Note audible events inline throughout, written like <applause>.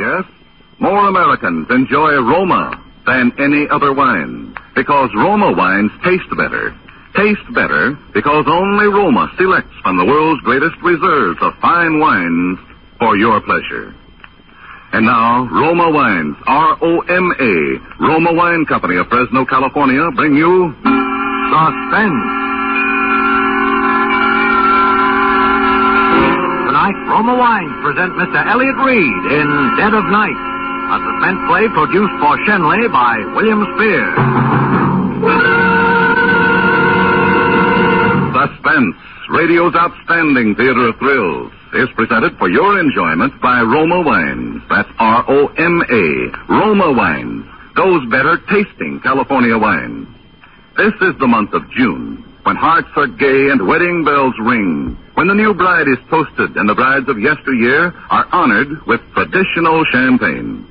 Yes, more Americans enjoy Roma than any other wine because Roma wines taste better. Taste better because only Roma selects from the world's greatest reserves of fine wines for your pleasure. And now, Roma Wines, R-O-M-A, Roma Wine Company of Fresno, California, bring you Suspense. Roma Wines present Mr. Elliott Reid in Dead of Night, a suspense play produced for Schenley by William Spier. Suspense, radio's outstanding theater of thrills, is presented for your enjoyment by Roma Wines. That's R-O-M-A, Roma Wines. Those better tasting California wines. This is the month of June, when hearts are gay and wedding bells ring, when the new bride is toasted and the brides of yesteryear are honored with traditional champagne.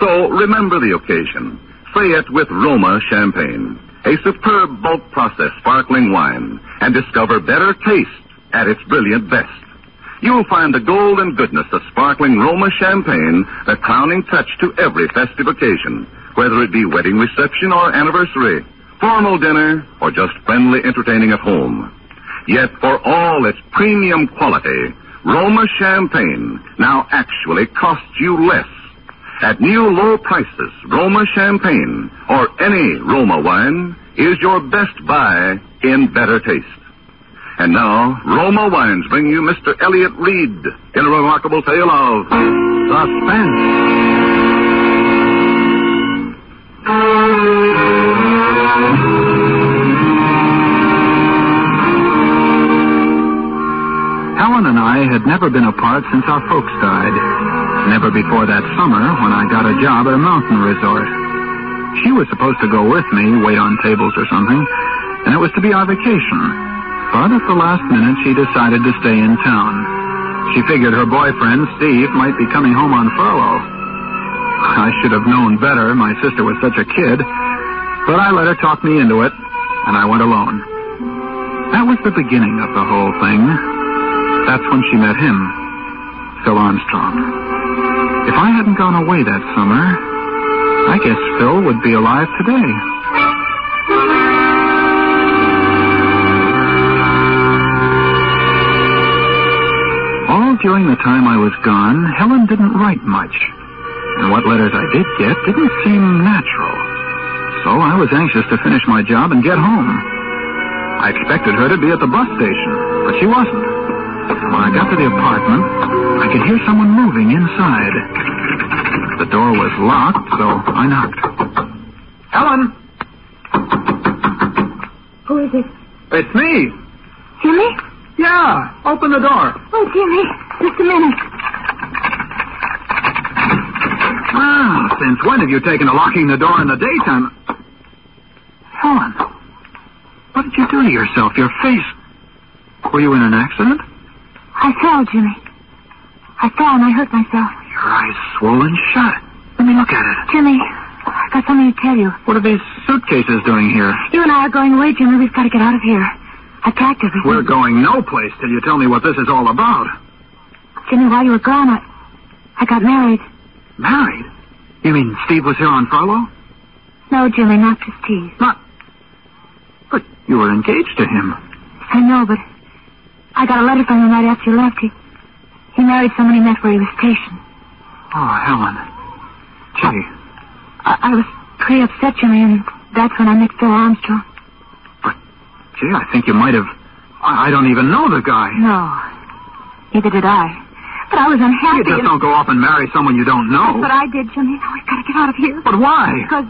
So remember the occasion. Say it with Roma Champagne, a superb bulk process sparkling wine, and discover better taste at its brilliant best. You'll find the golden goodness of sparkling Roma Champagne the crowning touch to every festive occasion, whether it be wedding reception or anniversary formal dinner, or just friendly entertaining at home. Yet for all its premium quality, Roma Champagne now actually costs you less. At new low prices, Roma Champagne, or any Roma wine, is your best buy in better taste. And now, Roma Wines bring you Mr. Elliott Reid in a remarkable tale of suspense. Helen and I had never been apart since our folks died. Never before that summer when I got a job at a mountain resort. She was supposed to go with me, wait on tables or something, and it was to be our vacation. But at the last minute, she decided to stay in town. She figured her boyfriend, Steve, might be coming home on furlough. I should have known better. My sister was such a kid. But I let her talk me into it, and I went alone. That was the beginning of the whole thing. That's when she met him, Phil Armstrong. If I hadn't gone away that summer, I guess Phil would be alive today. All during the time I was gone, Helen didn't write much. And what letters I did get didn't seem natural. So I was anxious to finish my job and get home. I expected her to be at the bus station, but she wasn't. When I got to the apartment, I could hear someone moving inside. The door was locked, so I knocked. Helen! Who is it? It's me! Jimmy? Yeah, open the door. Oh, Jimmy, just a minute. Ah, since when have you taken to locking the door in the daytime? Helen, what did you do to yourself? Your face. Were you in an accident? I fell, Jimmy. I fell and I hurt myself. Your eyes swollen shut. Let me look at it. Jimmy, I've got something to tell you. What are these suitcases doing here? You and I are going away, Jimmy. We've got to get out of here. I packed everything. We're going no place till you tell me what this is all about. Jimmy, while you were gone, I, I got married. Married? You mean Steve was here on furlough? No, Jimmy, not to Steve. Not. But you were engaged to him. I know, but I got a letter from him right after you left. He, he married someone he met where he was stationed. Oh, Helen. Gee, I, I was pretty upset, Jimmy, and that's when I met Phil Armstrong. but gee, I think you might have. I, I don't even know the guy. No, neither did I. But I was unhappy. You just and- don't go off and marry someone you don't know. That's what I did, Jimmy. Now we've got to get out of here. But why? Because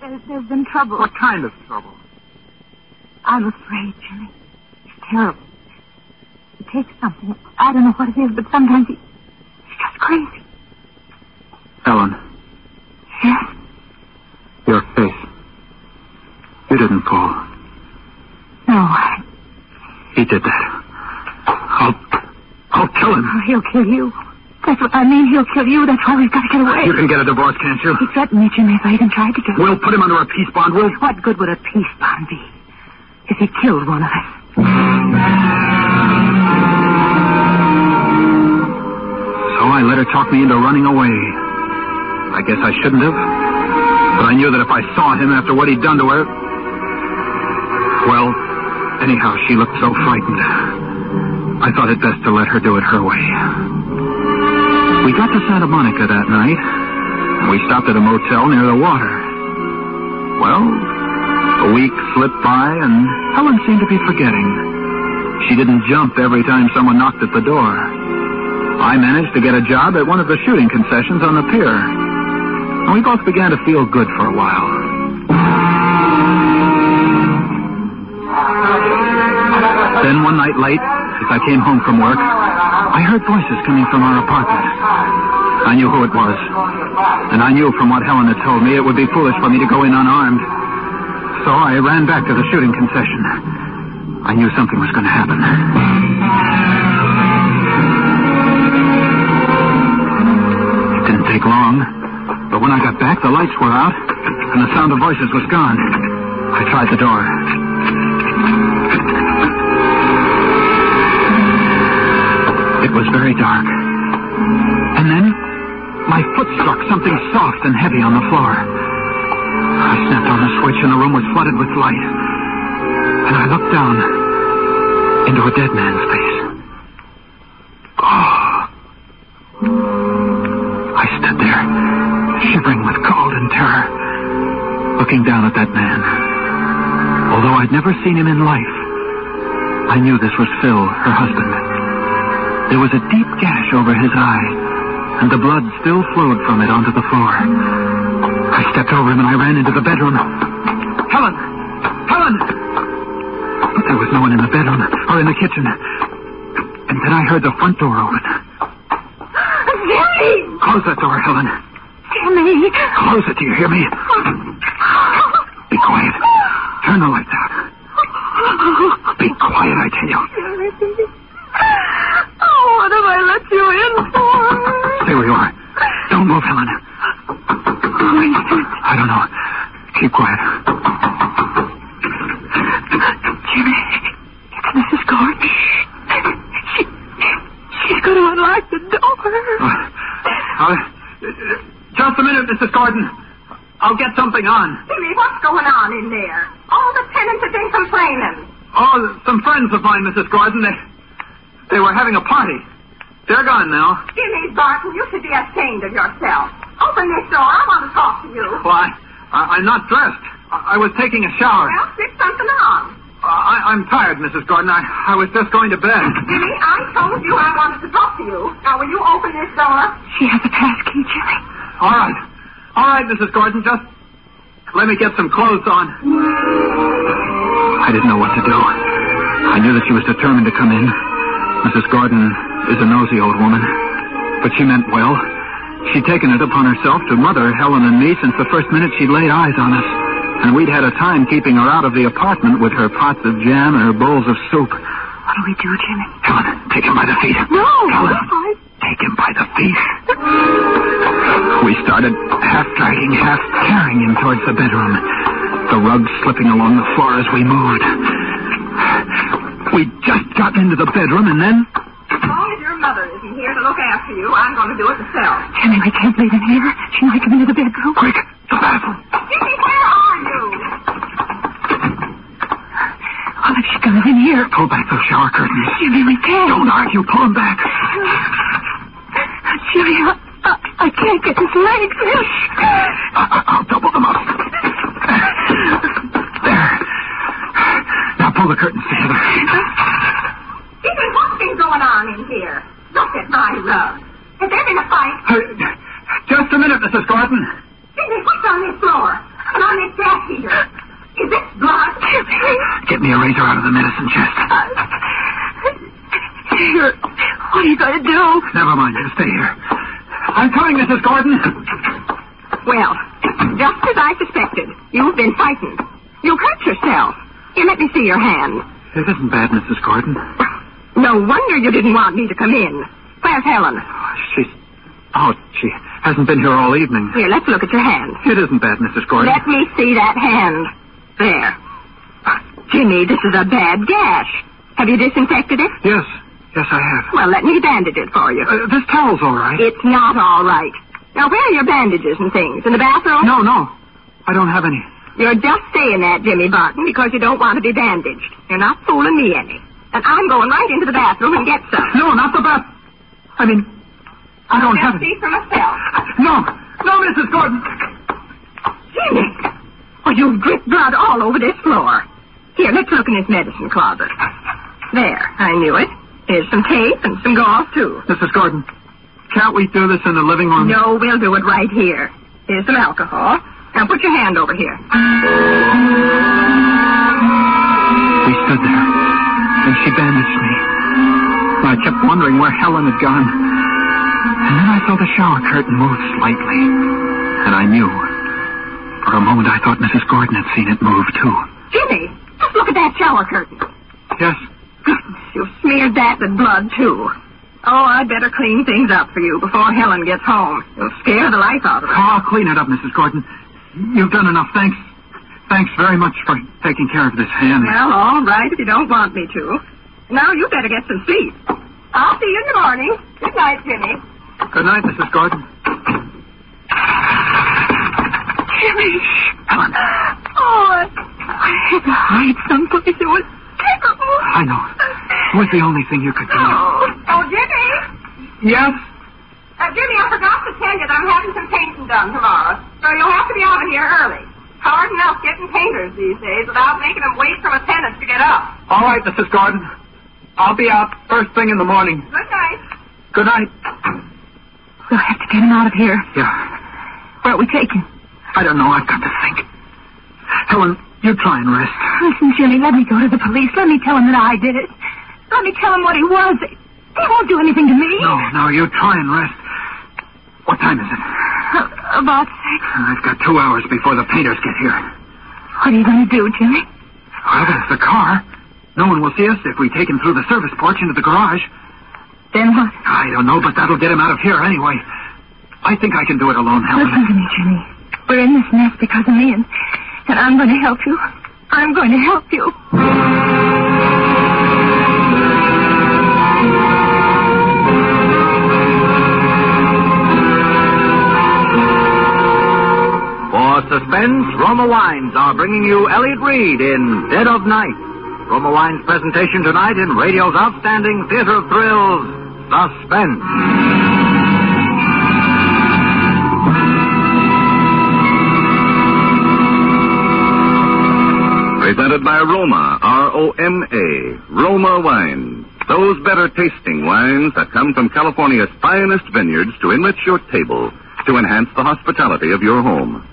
there's, there's been trouble. What kind of trouble? I'm afraid, Jimmy. It's terrible takes something. I don't know what it is, but sometimes he, he's just crazy. Ellen. Yes? Your face. You didn't fall. No, I... He did that. I'll... I'll kill him. Oh, he'll kill you. That's what I mean. He'll kill you. That's why we've got to get away. You can get a divorce, can't you? He threatened me, Jimmy, if I even tried to get We'll put him under a peace bond, Will. What good would a peace bond be if he killed one of us? I let her talk me into running away. I guess I shouldn't have. But I knew that if I saw him after what he'd done to her. Well, anyhow, she looked so frightened. I thought it best to let her do it her way. We got to Santa Monica that night, and we stopped at a motel near the water. Well, a week slipped by, and Helen seemed to be forgetting. She didn't jump every time someone knocked at the door. I managed to get a job at one of the shooting concessions on the pier. And we both began to feel good for a while. Then one night late, as I came home from work, I heard voices coming from our apartment. I knew who it was. And I knew from what Helen had told me it would be foolish for me to go in unarmed. So I ran back to the shooting concession. I knew something was going to happen. Back, the lights were out, and the sound of voices was gone. I tried the door. It was very dark. And then my foot struck something soft and heavy on the floor. I snapped on the switch, and the room was flooded with light. And I looked down into a dead man's face. Never seen him in life, I knew this was Phil, her husband. There was a deep gash over his eye, and the blood still flowed from it onto the floor. I stepped over him and I ran into the bedroom. Helen! Helen! But there was no one in the bedroom or in the kitchen. And then I heard the front door open. Jimmy! Close that door, Helen. Jimmy! Close it, do you hear me? Oh. Be quiet. Turn the lights out. Be quiet, I tell you. Oh, what have I let you in for? Stay where you are. Don't move, Helen. Who is it? I don't know. Keep quiet. Jimmy, it's Mrs. Gordon. She, she's going to unlock the door. Uh, just a minute, Mrs. Gordon. I'll get something on. Jimmy, what's going on in there? All the tenants have been complaining. Oh, some friends of mine, Mrs. Gordon. They, they were having a party. They're gone now. Jimmy Barton, you should be ashamed of yourself. Open this door. I want to talk to you. Why? I, I'm not dressed. I, I was taking a shower. Well, stick something on. Uh, I, I'm tired, Mrs. Gordon. I, I was just going to bed. Jimmy, I told you I wanted to talk to you. Now, will you open this door? She has a pass key, Jimmy. All right. All right, Mrs. Gordon. Just let me get some clothes on. I didn't know what to do. I knew that she was determined to come in. Mrs. Gordon is a nosy old woman, but she meant well. She'd taken it upon herself to mother Helen and me since the first minute she'd laid eyes on us. And we'd had a time keeping her out of the apartment with her pots of jam and her bowls of soup. What do we do, Jimmy? Helen, take him by the feet. No, Helen, I... take him by the feet. We started half dragging, half carrying him towards the bedroom. The rug slipping along the floor as we moved. We'd just gotten into the bedroom and then. As long as your mother isn't here to look after you, I'm going to do it myself. Jimmy, we can't leave him here. She might come into the bedroom. Quick, the bathroom. Jimmy, where are you? Oh, what if she comes in here? Pull back those shower curtains. Jimmy, we can't. Don't argue. Pull them back. Jimmy, I, I, I can't get his legs. I, I- I'll double them pull the curtains together. Jimmy, what's been going on in here? Look at my rug. Has there been a fight? Uh, just a minute, Mrs. Gordon. Jimmy, what's on this floor? And on this gas heater? Is this blood? Get me a razor out of the medicine chest. Here, what are you going to do? Never mind. You stay here. I'm coming, Mrs. Gordon. Well, just as I suspected, you've been fighting. You hurt yourself. Here, let me see your hand. It isn't bad, Mrs. Gordon. No wonder you didn't want me to come in. Where's Helen? She's. Oh, she hasn't been here all evening. Here, let's look at your hand. It isn't bad, Mrs. Gordon. Let me see that hand. There. Jimmy, this is a bad gash. Have you disinfected it? Yes. Yes, I have. Well, let me bandage it for you. Uh, this towel's all right. It's not all right. Now, where are your bandages and things? In the bathroom? No, no. I don't have any. You're just saying that, Jimmy Barton, because you don't want to be bandaged. You're not fooling me any. And I'm going right into the bathroom and get some. No, not the bath. I mean, I don't I'll have see for myself. No, no, Mrs. Gordon. Jimmy! Oh, you've dripped blood all over this floor. Here, let's look in his medicine closet. There, I knew it. Here's some tape and some gauze, too. Mrs. Gordon, can't we do this in the living room? No, we'll do it right here. Here's some alcohol. Now put your hand over here. We stood there, and she bandaged me. I kept wondering where Helen had gone. And then I saw the shower curtain move slightly. And I knew. For a moment, I thought Mrs. Gordon had seen it move, too. Jimmy, just look at that shower curtain. Yes, you've smeared that with blood, too. Oh, I'd better clean things up for you before Helen gets home. You'll scare the life out of her. I'll clean it up, Mrs. Gordon. You've done enough. Thanks. Thanks very much for taking care of this hand. Well, all right, if you don't want me to. Now you better get some sleep. I'll see you in the morning. Good night, Jimmy. Good night, Mrs. Gordon. Jimmy. Helen, Oh, I had to hide someplace. It was terrible. I know. It was the only thing you could do. Oh, oh Jimmy. Yes? Uh, Jimmy, I forgot to tell you that I'm having some painting done tomorrow. So you'll have to be out of here early. Hard enough getting painters these days without making them wait from a tenant to get up. All right, Mrs. Gordon. I'll be out first thing in the morning. Good night. Good night. We'll have to get him out of here. Yeah. Where are we taking? I don't know. I've got to think. Helen, you try and rest. Listen, Jimmy, let me go to the police. Let me tell him that I did it. Let me tell him what he was. He won't do anything to me. No, no, you try and rest. What time is it? About six. I've got two hours before the painters get here. What are you going to do, Jimmy? Well, there's the car. No one will see us if we take him through the service porch into the garage. Then what? I don't know, but that'll get him out of here anyway. I think I can do it alone, Listen to Helen. me, Jimmy. We're in this mess because of me, and, and I'm going to help you. I'm going to help you. Suspense, Roma Wines are bringing you Elliott Reid in Dead of Night. Roma Wines' presentation tonight in radio's outstanding theater of thrills, Suspense. Presented by Roma, R-O-M-A, Roma Wines. Those better tasting wines that come from California's finest vineyards to enrich your table, to enhance the hospitality of your home.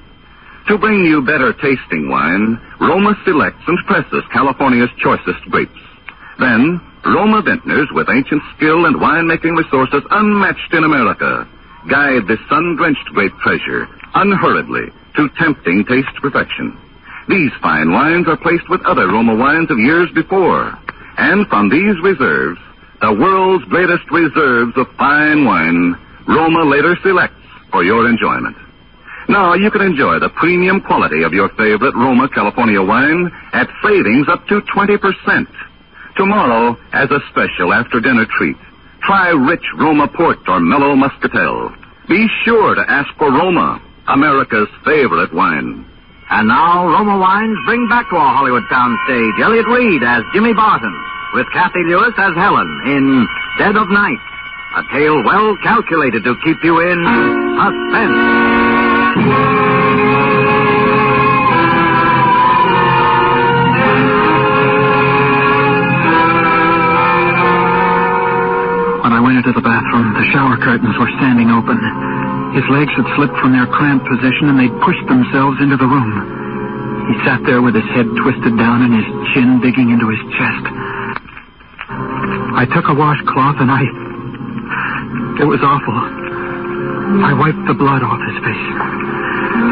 To bring you better tasting wine, Roma selects and presses California's choicest grapes. Then, Roma vintners with ancient skill and winemaking resources unmatched in America guide this sun-drenched grape treasure unhurriedly to tempting taste perfection. These fine wines are placed with other Roma wines of years before. And from these reserves, the world's greatest reserves of fine wine, Roma later selects for your enjoyment. Now you can enjoy the premium quality of your favorite Roma California wine at savings up to 20%. Tomorrow, as a special after dinner treat, try rich Roma port or mellow muscatel. Be sure to ask for Roma, America's favorite wine. And now, Roma Wines bring back to our Hollywood soundstage Elliott Reid as Jimmy Barton, with Cathy Lewis as Helen in Dead of Night. A tale well calculated to keep you in suspense. When I went into the bathroom, the shower curtains were standing open. His legs had slipped from their cramped position and they'd pushed themselves into the room. He sat there with his head twisted down and his chin digging into his chest. I took a washcloth and I. It was awful. I wiped the blood off his face.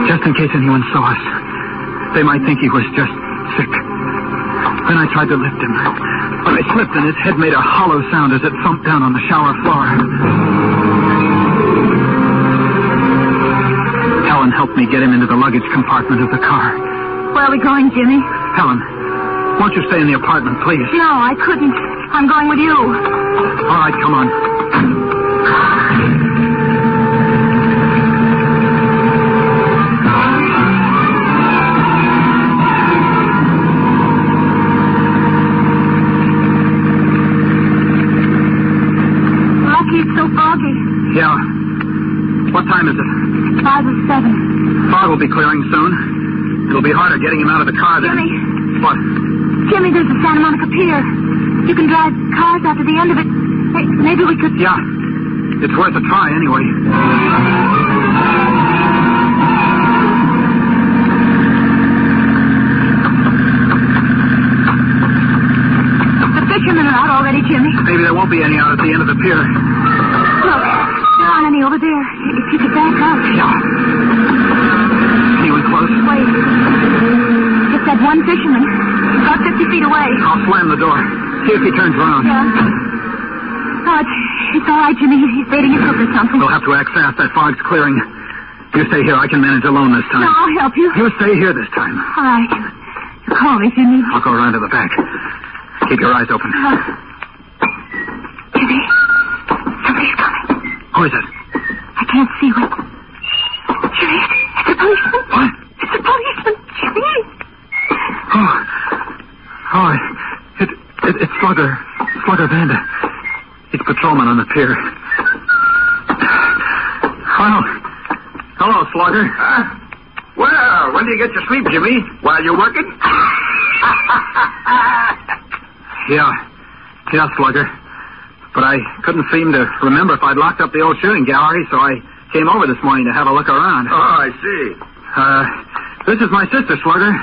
Just in case anyone saw us. They might think he was just sick. Then I tried to lift him. But I slipped and his head made a hollow sound as it thumped down on the shower floor. Helen helped me get him into the luggage compartment of the car. Where are we going, Jimmy? Helen, won't you stay in the apartment, please? No, I couldn't. I'm going with you. All right, come on. Yeah. What time is it? Five or seven. Fog will be clearing soon. It'll be harder getting him out of the car then. Jimmy. What? Jimmy, there's the Santa Monica Pier. You can drive cars out to the end of it. Hey, maybe we could. Yeah. It's worth a try anyway. The fishermen are out already, Jimmy. Maybe there won't be any out at the end of the pier. Look, over there. If you could back up. Yeah. Anyone close? Wait. Just that one fisherman. About 50 feet away. I'll slam the door. See if he turns around. Yeah. Oh, it's, it's all right, Jimmy. He's baiting his hook or something. We'll have to act fast. That fog's clearing. You stay here. I can manage alone this time. No, I'll help you. You stay here this time. All right. You call me if you need me. I'll go around to the back. Keep your eyes open. Uh, Jimmy, somebody's coming. Who is it? I can't see what. Jimmy, it's a policeman. What? It's a policeman, Jimmy. Oh. Oh, it, it, it's Slugger. Slugger Vanda. He's patrolman on the pier. Hello. Hello, Slugger. Huh? Well, when do you get your sleep, Jimmy? While you're working? <laughs> Yeah. Yeah, Slugger. But I couldn't seem to remember if I'd locked up the old shooting gallery, so I came over this morning to have a look around. Oh, I see. Uh, this is my sister, Slugger.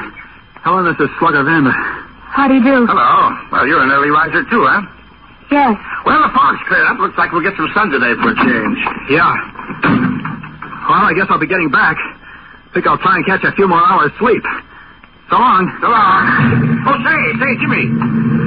Helen, this is Slugger Vanda. How do you do? Hello. Well, you're an early riser, too, huh? Yes. Well, the fog's cleared up. Looks like we'll get some sun today for a change. Yeah. Well, I guess I'll be getting back. Think I'll try and catch a few more hours sleep. So long. So long. Oh, say, say, Jimmy.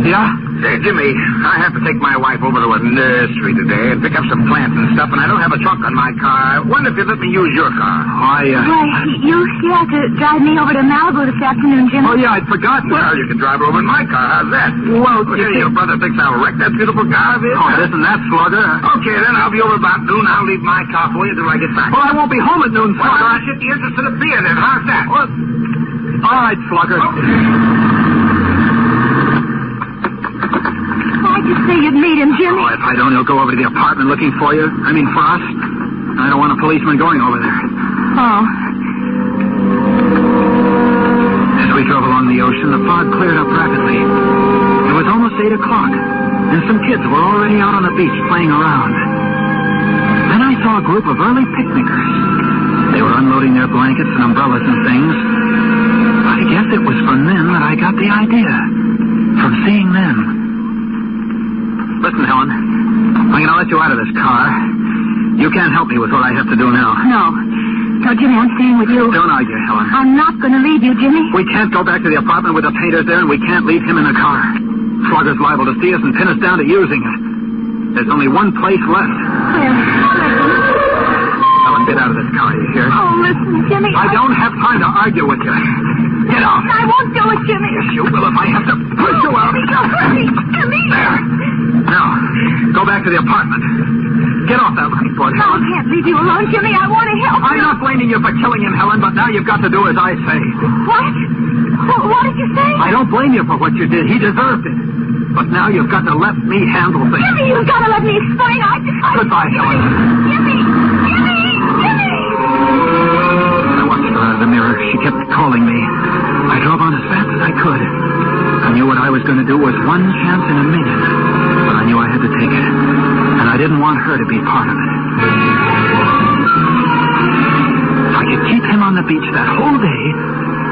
Yeah? Say, Jimmy, I have to take my wife over to a nursery today and pick up some plants and stuff, and I don't have a trunk on my car. I wonder if you'd let me use your car. I, uh... Why, you, you have to drive me over to Malibu this afternoon, Jimmy. Oh, yeah, I'd forgotten. Well, you can drive over in my car. How's that? Well, Well, you see- your brother thinks I'll wreck that beautiful car of his. Oh, it isn't that, Slugger. Okay, then I'll be over about noon. I'll leave my car for you until I get back. Well, I won't be home at noon, Well, I should be interested interest of the beer then. How's that? Well, all right, Slugger. Why'd you say you'd meet him, Jimmy? Oh, if I don't, he'll go over to the apartment looking for you. I mean, for us. I don't want a policeman going over there. Oh. As we drove along the ocean, the fog cleared up rapidly. It was almost 8 o'clock, and some kids were already out on the beach playing around. Then I saw a group of early picnickers. They were unloading their blankets and umbrellas and things. I guess it was from them that I got the idea. From seeing them. Listen, Helen. I'm going to let you out of this car. You can't help me with what I have to do now. No. No, Jimmy, I'm staying with you. Don't argue, Helen. I'm not going to leave you, Jimmy. We can't go back to the apartment with the painters there, and we can't leave him in the car. Slugger's liable to see us and pin us down to using it. There's only one place left. Helen, get out of this car, you hear? Oh, listen, Jimmy. I don't have time to argue with you. Get out. I won't do it, Jimmy. Yes, you will if I have to push you out. Jimmy, you'll hurt me. Jimmy. There. Now, go back to the apartment. Get off that looking for it, No, I Helen. can't leave you alone, Jimmy. I want to help I'm you. not blaming you for killing him, Helen, but now you've got to do as I say. What? What, what did you say? I don't blame you for what you did. He deserved it. But now you've got to let me handle things. Jimmy, you've got to let me explain. I just... I... Goodbye, Helen. Jimmy! Jimmy! The mirror. She kept calling me. I drove on as fast as I could. I knew what I was going to do was one chance in a million. But I knew I had to take it. And I didn't want her to be part of it. If I could keep him on the beach that whole day,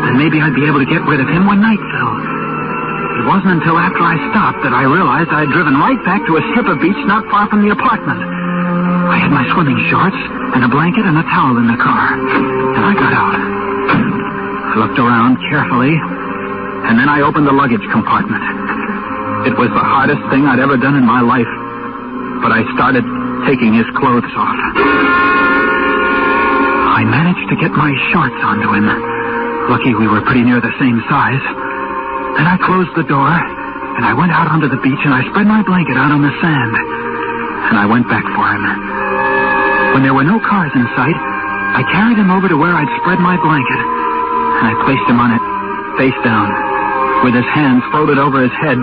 then maybe I'd be able to get rid of him when night fell. It wasn't until after I stopped that I realized I had driven right back to a strip of beach not far from the apartment. I had my swimming shorts and a blanket and a towel in the car. And I got out. I looked around carefully, and then I opened the luggage compartment. It was the hardest thing I'd ever done in my life, but I started taking his clothes off. I managed to get my shorts onto him. Lucky we were pretty near the same size. Then I closed the door, and I went out onto the beach and I spread my blanket out on the sand. And I went back for him. When there were no cars in sight, I carried him over to where I'd spread my blanket, I placed him on it, face down, with his hands folded over his head,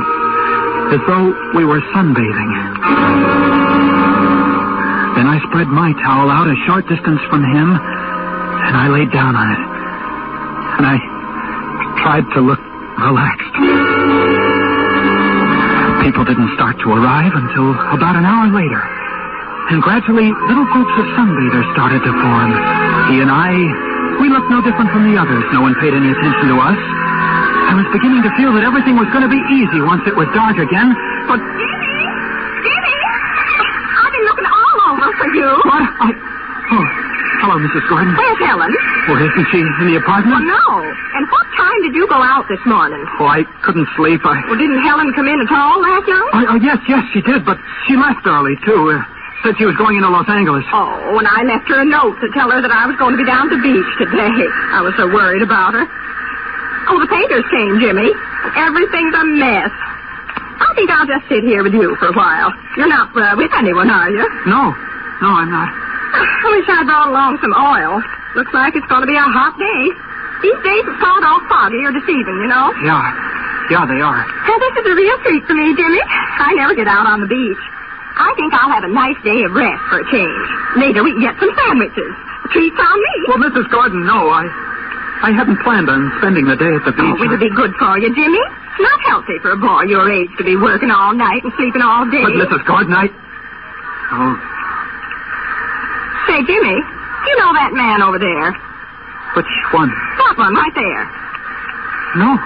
as though we were sunbathing. Then I spread my towel out a short distance from him, and I laid down on it. And I tried to look relaxed. People didn't start to arrive until about an hour later. And gradually, little groups of sunbathers started to form. He and I, we looked no different from the others. No one paid any attention to us. I was beginning to feel that everything was going to be easy once it was dark again, but... Jimmy! Jimmy! I've been looking all over for you. What? I... Oh, hello, Mrs. Gordon. Where's Helen? Well, isn't she in the Well, apartment? no. And what time did you go out this morning? Oh, I couldn't sleep. I... Well, didn't Helen come in at all last night? Oh, oh, yes, yes, she did, but she left early, too. Uh, said she was going into Los Angeles. Oh, and I left her a note to tell her that I was going to be down at the beach today. I was so worried about her. Oh, the painters came, Jimmy. Everything's a mess. I think I'll just sit here with you for a while. You're not uh, with anyone, are you? No, no, I'm not. I wish I'd brought along some oil. Looks like it's going to be a hot day. These days it's called all foggy or deceiving, you know. Yeah, yeah, they are. Well, this is a real treat for me, Jimmy. I never get out on the beach. I think I'll have a nice day of rest for a change. Later we can get some sandwiches. Treats on me. Well, Mrs. Gordon, no, I, I hadn't planned on spending the day at the oh, beach. Oh, it'll be good for you, Jimmy. It's not healthy for a boy your age to be working all night and sleeping all day. But Mrs. Gordon, I. Oh, Say, Jimmy, you know that man over there? which one? That one right there. No,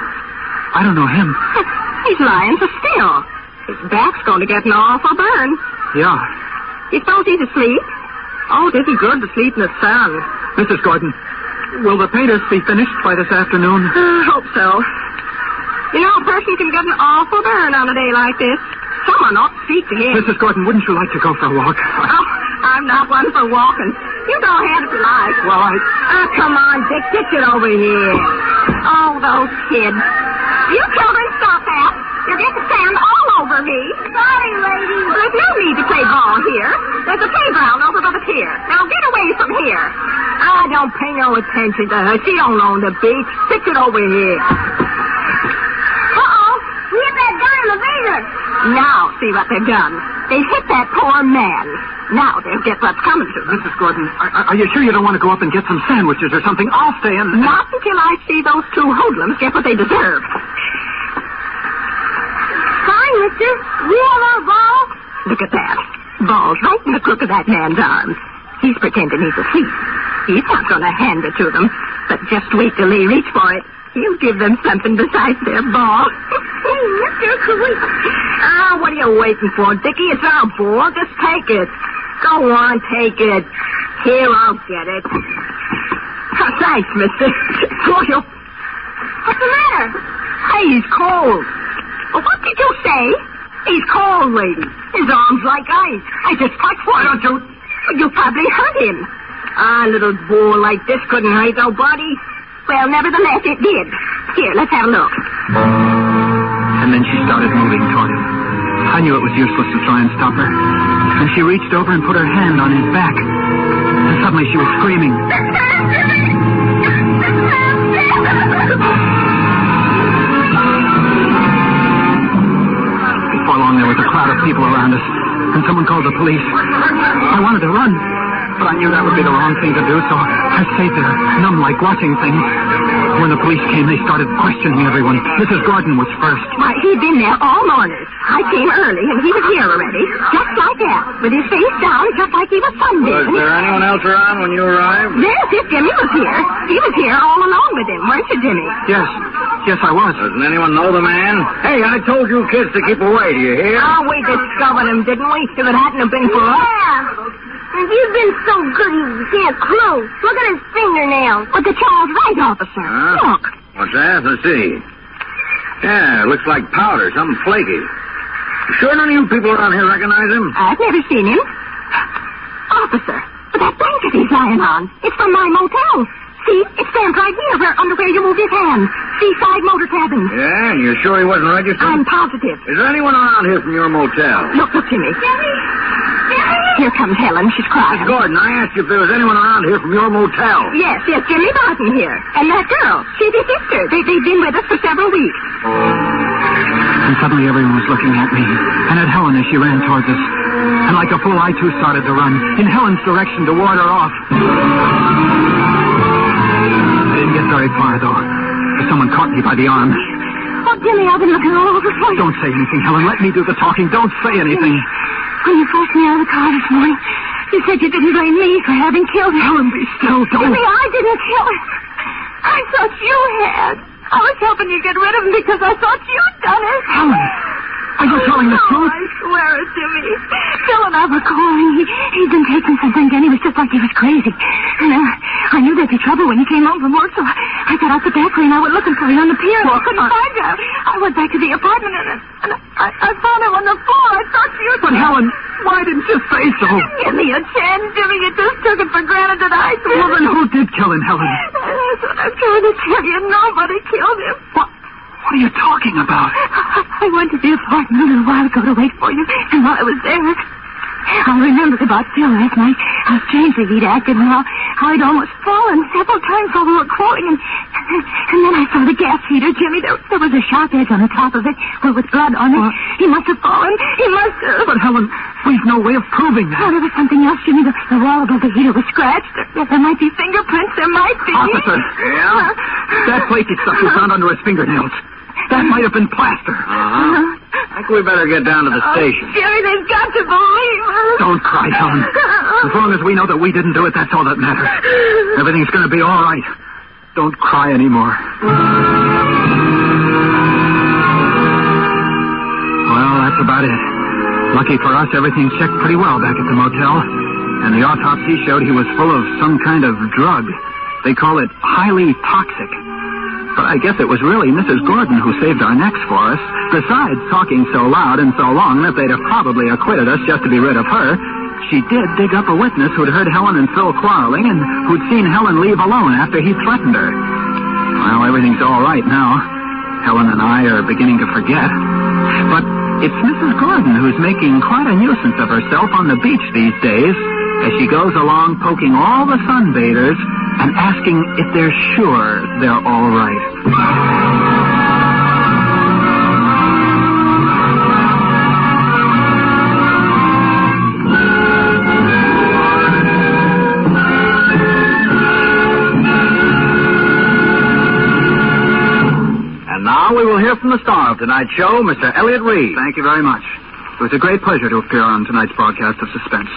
I don't know him. <laughs> He's lying so still. His back's going to get an awful burn. Yeah, You suppose he's asleep? Oh, it isn't good to sleep in the sun. Mrs. Gordon, will the painters be finished by this afternoon? <sighs> I hope so. You know, a person can get an awful burn on a day like this. Someone ought to speak to him. Mrs. Gordon, wouldn't you like to go for a walk? Oh, I'm not one for walking. You go ahead if you like. Well, I. Oh, come on, Dick. Get it over here. Oh, those kids. You children, stop that. You're getting sand all over me. Sorry, lady. There's no need to play ball here. There's a playground over by the pier. Now get away from here. I don't pay no attention to her. She don't own the beach. Stick it over here. Uh-oh. We hit that guy in the vision. Now see what they've done. They hit that poor man. Now they'll get what's coming to them. Mrs. Gordon, are, are you sure you don't want to go up and get some sandwiches or something? I'll stay in. Not until I see those two hoodlums get what they deserve. Mister. We have our ball. Look at that. Ball's right in the crook of that man's arm. He's pretending he's asleep. He's not going to hand it to them. But just wait till they reach for it. He'll give them something besides their ball. <laughs> Mister, sweet. Ah, what are you waiting for, Dickie? It's our ball. Just take it. Go on, take it. Here, I'll get it. Oh, thanks, mister. <laughs> What's the matter? Hey, he's cold. Oh, what did you say? He's cold, lady. His arm's like ice. I just touched one. Why don't you... You probably hurt him. Ah, little bull like this couldn't hurt nobody. Well, nevertheless, it did. Here, let's have a look. And then she started moving toward him. I knew it was useless to try and stop her. And she reached over and put her hand on his back. And suddenly she was screaming. <laughs> Before long, there was a crowd of people around us, and someone called the police. I wanted to run, but I knew that would be the wrong thing to do, so I stayed there, numb like watching things. When the police came, they started questioning everyone. Mrs. Gordon was first. Why, he'd been there all morning. I came early, and he was here already. Just like that, with his face down, just like he was sunbathing. Was there anyone else around when you arrived? Yes, if Jimmy was here. He was here all along with him, weren't you, Jimmy? Yes, yes, I was. Doesn't anyone know the man? Hey, I told you kids to keep away, do you hear? Oh, we discovered him, didn't we? If it hadn't have been for us. Yeah. And you've been so good he can't close. Look at his fingernails. With the Charles right, officer. Huh? Look. What's that? Let's see. Yeah, it looks like powder, something flaky. You sure none of you people around here recognize him? I've never seen him. Officer, that blanket he's lying on. It's from my motel. See, it stands right here where, under where you move his hand. Seaside Motor Cabin. Yeah, and you're sure he wasn't registered? I'm positive. Is there anyone around here from your motel? Look, look, Jimmy. Jimmy! Here comes Helen. She's crying. Gordon, I asked you if there was anyone around here from your motel. Yes, yes, Jimmy Barton here. And that girl. She's his sister. They, they've been with us for several weeks. And suddenly everyone was looking at me, and at Helen as she ran towards us. And like a fool, I too started to run, in Helen's direction to ward her off. I didn't get very far, though. Someone caught me by the arm. Oh, Jimmy, I've been looking all over for you. Don't say anything, Helen. Let me do the talking. Don't say anything. When you forced me out of the car this morning, you said you didn't blame me for having killed her. Helen, be still. Don't. Jimmy, I didn't kill her. I thought you had. I was helping you get rid of him because I thought you'd done it. Helen, are you telling the no, truth? I swear it, Jimmy. Phil and I were calling. He, he'd been taking something, and he was just like he was crazy. And uh, I knew there'd be trouble when he came home from work, so I, I got out the back way and I went looking for him on the pier. and I couldn't find him. I went back to the apartment and, and I, I found him on the floor. I thought you'd... But Helen, why didn't you say so? Give me a chance, Jimmy. You just took it for granted that I did. Well, then who did kill him, Helen? That's what I'm trying to tell you. Nobody killed him. What? What are you talking about? I went to the apartment a little while ago to wait for you, and while I was there, I remembered about Phil last night, how strangely he'd acted and how, how he'd almost fallen several times while we were quarreling, and, and then I saw the gas heater, Jimmy. There, there was a sharp edge on the top of it with, with blood on it. He must have fallen. He must have. But Helen, we've no way of proving that. Oh, there was something else, Jimmy. The, the wall above the heater was scratched. There, there might be fingerprints. There might be. Officer. Yeah? <laughs> That flaky stuff you found under his fingernails. That might have been plaster. Uh-huh. I think we better get down to the Oh, station. Jerry, they've got to believe us. Don't cry, Helen. As long as we know that we didn't do it, that's all that matters. Everything's going to be all right. Don't cry anymore. Well, that's about it. Lucky for us, everything checked pretty well back at the motel. And the autopsy showed he was full of some kind of drug. They call it highly toxic. But I guess it was really Mrs. Gordon who saved our necks for us. Besides talking so loud and so long that they'd have probably acquitted us just to be rid of her, she did dig up a witness who'd heard Helen and Phil quarreling and who'd seen Helen leave alone after he threatened her. Well, everything's all right now. Helen and I are beginning to forget. But it's Mrs. Gordon who's making quite a nuisance of herself on the beach these days as she goes along poking all the sunbathers and asking if they're sure they're all right. And now we will hear from the star of tonight's show, Mr. Elliott Reid. Thank you very much. It was a great pleasure to appear on tonight's broadcast of Suspense.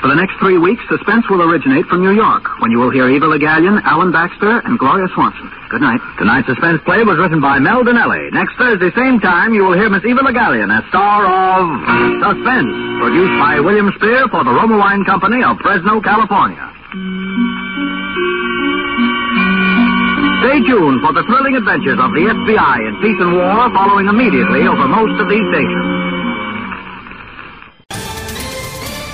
For the next three weeks, Suspense will originate from New York, when you will hear Eva Le Gallienne, Alan Baxter, and Gloria Swanson. Good night. Tonight's suspense play was written by Mel Dinelli. Next Thursday, same time, you will hear Miss Eva Le Gallienne as star of Suspense, produced by William Spier for the Roma Wine Company of Fresno, California. Stay tuned for the thrilling adventures of the FBI in peace and war following immediately over most of these stations.